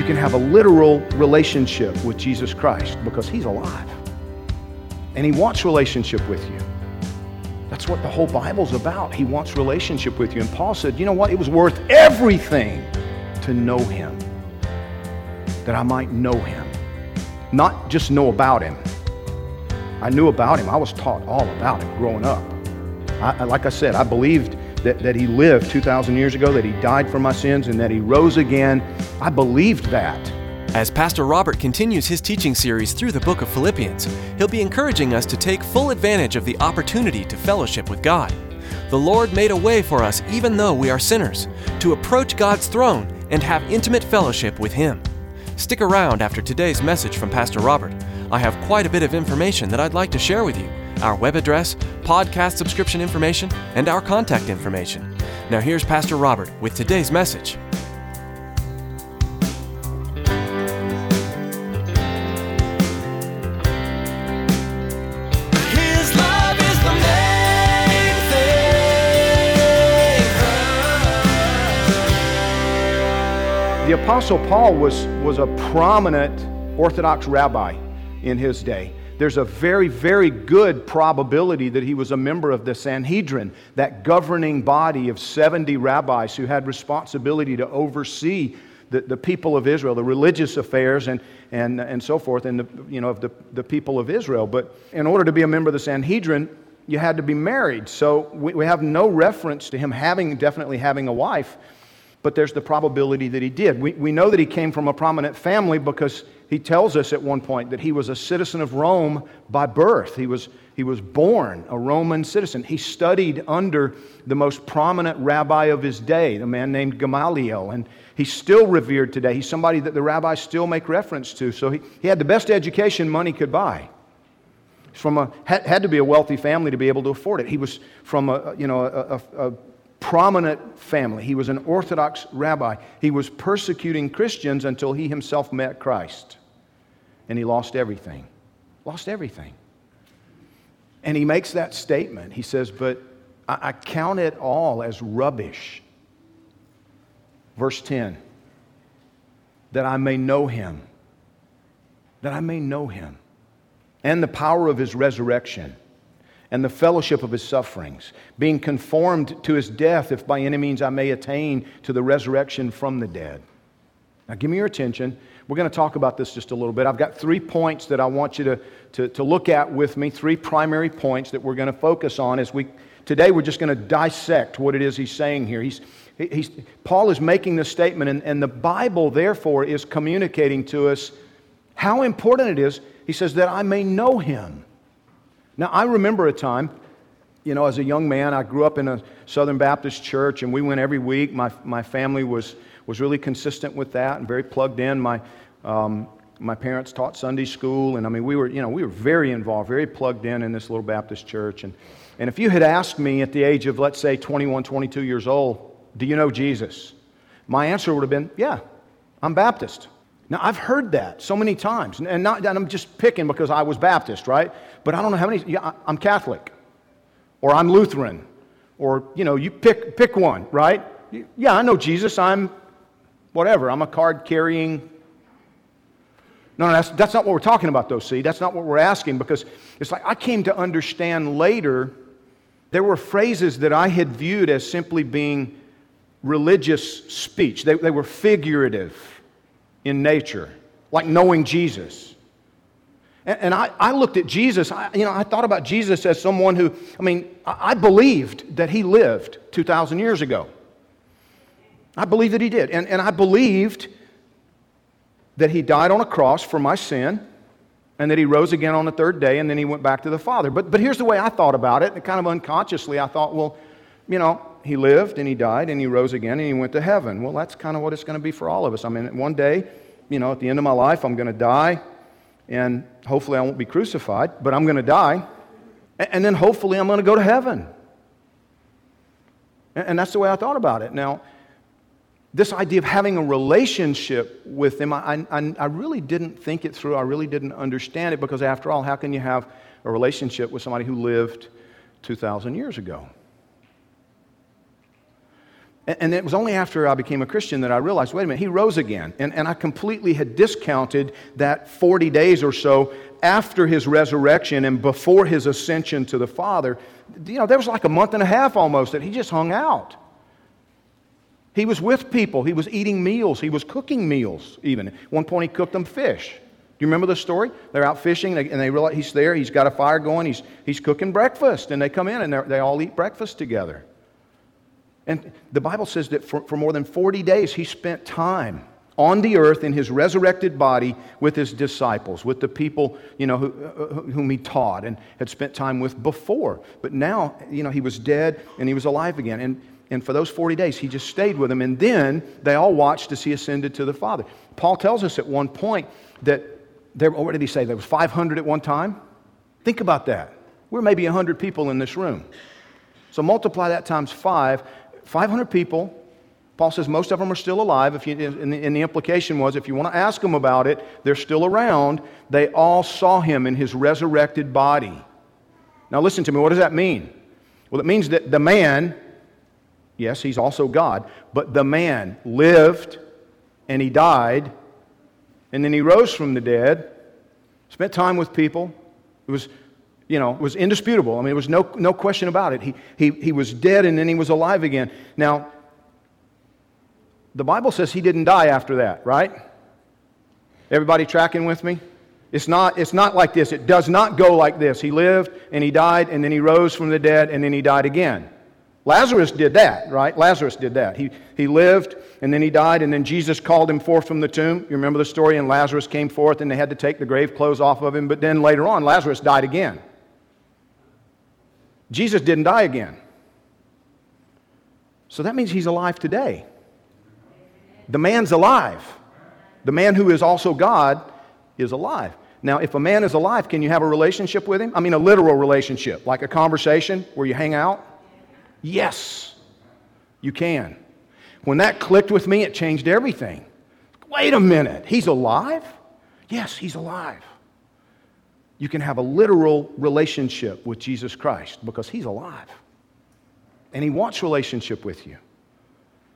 You can have a literal relationship with Jesus Christ because He's alive. And He wants relationship with you. That's what the whole Bible's about. He wants relationship with you. And Paul said, you know what? It was worth everything to know Him, that I might know Him, not just know about Him. I knew about Him. I was taught all about Him growing up. I, like I said, I believed that, that He lived 2,000 years ago, that He died for my sins, and that He rose again. I believed that. As Pastor Robert continues his teaching series through the book of Philippians, he'll be encouraging us to take full advantage of the opportunity to fellowship with God. The Lord made a way for us, even though we are sinners, to approach God's throne and have intimate fellowship with Him. Stick around after today's message from Pastor Robert. I have quite a bit of information that I'd like to share with you our web address, podcast subscription information, and our contact information. Now, here's Pastor Robert with today's message. His love is the. The Apostle Paul was, was a prominent Orthodox rabbi in his day. There's a very, very good probability that he was a member of the Sanhedrin, that governing body of 70 rabbis who had responsibility to oversee the, the people of Israel, the religious affairs and, and, and so forth, and the, you know, of the, the people of Israel. But in order to be a member of the Sanhedrin, you had to be married. So we, we have no reference to him having, definitely having a wife but there's the probability that he did. We, we know that he came from a prominent family because he tells us at one point that he was a citizen of Rome by birth. He was, he was born a Roman citizen. He studied under the most prominent rabbi of his day, the man named Gamaliel, and he's still revered today. He's somebody that the rabbis still make reference to. So he, he had the best education money could buy. From a, had, had to be a wealthy family to be able to afford it. He was from a, you know, a, a, a prominent family. He was an Orthodox rabbi. He was persecuting Christians until he himself met Christ. And he lost everything. Lost everything. And he makes that statement. He says, But I, I count it all as rubbish. Verse 10 that I may know him. That I may know him. And the power of his resurrection and the fellowship of his sufferings, being conformed to his death, if by any means I may attain to the resurrection from the dead. Now, give me your attention. We're going to talk about this just a little bit. I've got three points that I want you to, to, to look at with me, three primary points that we're going to focus on as we. Today, we're just going to dissect what it is he's saying here. He's, he's, Paul is making this statement, and, and the Bible, therefore, is communicating to us how important it is. He says, that I may know him. Now, I remember a time, you know, as a young man, I grew up in a Southern Baptist church, and we went every week. My, my family was, was really consistent with that and very plugged in. My, um, my parents taught Sunday school, and I mean, we were, you know, we were very involved, very plugged in in this little Baptist church. And, and if you had asked me at the age of, let's say, 21, 22 years old, do you know Jesus? My answer would have been, yeah, I'm Baptist. Now, I've heard that so many times, and, not, and I'm just picking because I was Baptist, right? But I don't know how many, yeah, I'm Catholic, or I'm Lutheran, or, you know, you pick, pick one, right? Yeah, I know Jesus, I'm whatever, I'm a card carrying. No, no, that's, that's not what we're talking about, though, see? That's not what we're asking, because it's like I came to understand later there were phrases that I had viewed as simply being religious speech, they, they were figurative in nature, like knowing Jesus. And, and I, I looked at Jesus, I, you know, I thought about Jesus as someone who, I mean, I, I believed that he lived 2,000 years ago. I believe that he did. And, and I believed that he died on a cross for my sin and that he rose again on the third day and then he went back to the Father. But, but here's the way I thought about it. And kind of unconsciously, I thought, well, you know, he lived and he died and he rose again and he went to heaven. Well, that's kind of what it's going to be for all of us. I mean, one day, you know, at the end of my life, I'm going to die and hopefully I won't be crucified, but I'm going to die. And then hopefully I'm going to go to heaven. And that's the way I thought about it. Now, this idea of having a relationship with him, I, I, I, really didn't think it through. I really didn't understand it because, after all, how can you have a relationship with somebody who lived 2,000 years ago? And it was only after I became a Christian that I realized wait a minute, he rose again. And, and I completely had discounted that 40 days or so after his resurrection and before his ascension to the Father. You know, there was like a month and a half almost that he just hung out. He was with people, he was eating meals, he was cooking meals even. At one point, he cooked them fish. Do you remember the story? They're out fishing and they realize he's there, he's got a fire going, he's, he's cooking breakfast, and they come in and they all eat breakfast together. And the Bible says that for, for more than 40 days, he spent time on the earth in his resurrected body with his disciples, with the people you know, who, whom he taught and had spent time with before. But now, you know, he was dead and he was alive again. And, and for those 40 days, he just stayed with them. And then they all watched as he ascended to the Father. Paul tells us at one point that there, what did he say? There was 500 at one time? Think about that. We're maybe 100 people in this room. So multiply that times five. 500 people. Paul says most of them are still alive. If you, and, the, and the implication was if you want to ask them about it, they're still around. They all saw him in his resurrected body. Now, listen to me. What does that mean? Well, it means that the man, yes, he's also God, but the man lived and he died and then he rose from the dead, spent time with people. It was you know, was indisputable. I mean, there was no, no question about it. He, he, he was dead and then he was alive again. Now, the Bible says he didn't die after that, right? Everybody tracking with me? It's not, it's not like this. It does not go like this. He lived and he died and then he rose from the dead and then he died again. Lazarus did that, right? Lazarus did that. He, he lived and then he died and then Jesus called him forth from the tomb. You remember the story? And Lazarus came forth and they had to take the grave clothes off of him. But then later on, Lazarus died again. Jesus didn't die again. So that means he's alive today. The man's alive. The man who is also God is alive. Now, if a man is alive, can you have a relationship with him? I mean, a literal relationship, like a conversation where you hang out? Yes, you can. When that clicked with me, it changed everything. Wait a minute, he's alive? Yes, he's alive you can have a literal relationship with Jesus Christ because he's alive. And he wants relationship with you.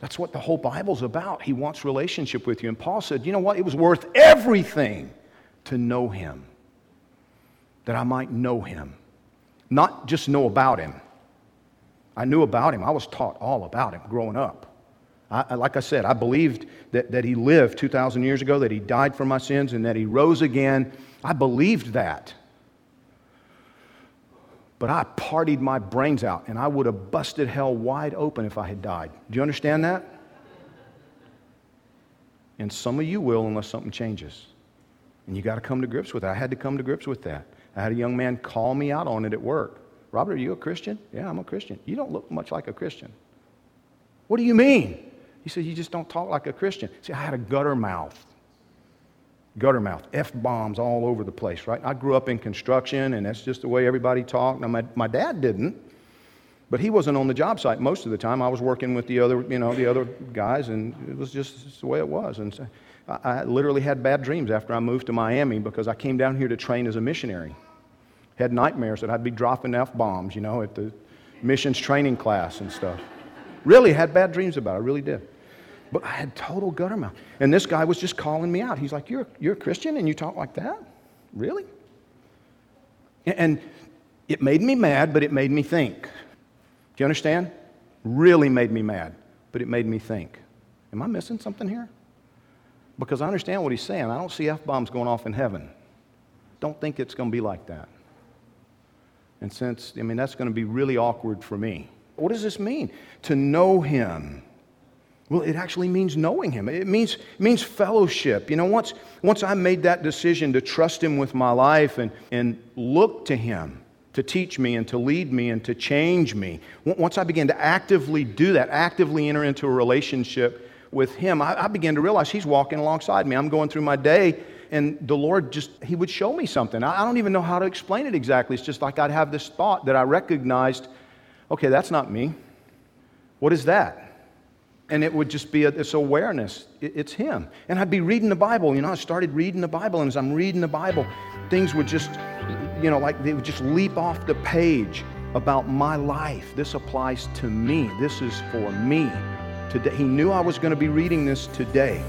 That's what the whole Bible's about. He wants relationship with you. And Paul said, you know what? It was worth everything to know him, that I might know him, not just know about him. I knew about him. I was taught all about him growing up. I, like I said, I believed that, that he lived 2,000 years ago, that he died for my sins, and that he rose again I believed that. But I partied my brains out and I would have busted hell wide open if I had died. Do you understand that? And some of you will unless something changes. And you got to come to grips with it. I had to come to grips with that. I had a young man call me out on it at work. Robert, are you a Christian? Yeah, I'm a Christian. You don't look much like a Christian. What do you mean? He said, You just don't talk like a Christian. See, I had a gutter mouth gutter mouth, F bombs all over the place, right? I grew up in construction, and that's just the way everybody talked. Now, my, my dad didn't, but he wasn't on the job site most of the time. I was working with the other, you know, the other guys, and it was just the way it was. And so I, I literally had bad dreams after I moved to Miami because I came down here to train as a missionary. Had nightmares that I'd be dropping F bombs, you know, at the missions training class and stuff. Really had bad dreams about it, I really did. But I had total gutter mouth. And this guy was just calling me out. He's like, You're, you're a Christian and you talk like that? Really? And it made me mad, but it made me think. Do you understand? Really made me mad, but it made me think. Am I missing something here? Because I understand what he's saying. I don't see F bombs going off in heaven. Don't think it's going to be like that. And since, I mean, that's going to be really awkward for me. What does this mean? To know him Well, it actually means knowing him. It means, it means fellowship. You know, once, once I made that decision to trust him with my life and, and look to him to teach me and to lead me and to change me, once I began to actively do that, actively enter into a relationship with him, I, I began to realize he's walking alongside me. I'm going through my day and the Lord just, He would show me something. I, I don't even know how to explain it exactly. It's just like I'd have this thought that I recognized okay, that's not me. What is that? And it would just be a, this awareness. It, it's Him. And I'd be reading the Bible. You know, I started reading the Bible, and as I'm reading the Bible, things would just, you know, like they would just leap off the page about my life. This applies to me. This is for me. Today. He knew I was going to be reading this today.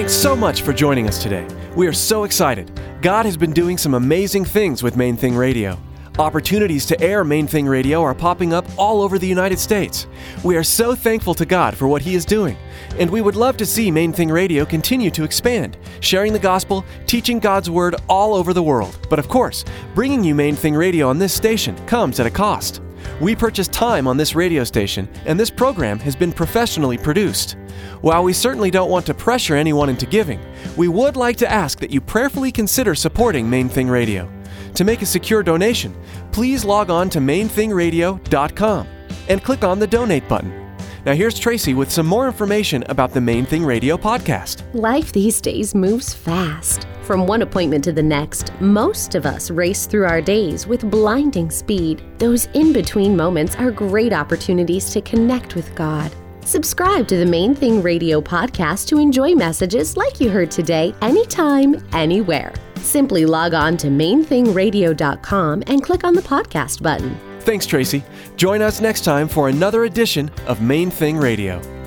Thanks so much for joining us today. We are so excited. God has been doing some amazing things with Main Thing Radio. Opportunities to air Main Thing Radio are popping up all over the United States. We are so thankful to God for what He is doing, and we would love to see Main Thing Radio continue to expand, sharing the gospel, teaching God's Word all over the world. But of course, bringing you Main Thing Radio on this station comes at a cost. We purchase time on this radio station, and this program has been professionally produced. While we certainly don't want to pressure anyone into giving, we would like to ask that you prayerfully consider supporting Main Thing Radio. To make a secure donation, please log on to mainthingradio.com and click on the donate button. Now, here's Tracy with some more information about the Main Thing Radio podcast. Life these days moves fast. From one appointment to the next, most of us race through our days with blinding speed. Those in between moments are great opportunities to connect with God. Subscribe to the Main Thing Radio podcast to enjoy messages like you heard today, anytime, anywhere. Simply log on to mainthingradio.com and click on the podcast button. Thanks, Tracy. Join us next time for another edition of Main Thing Radio.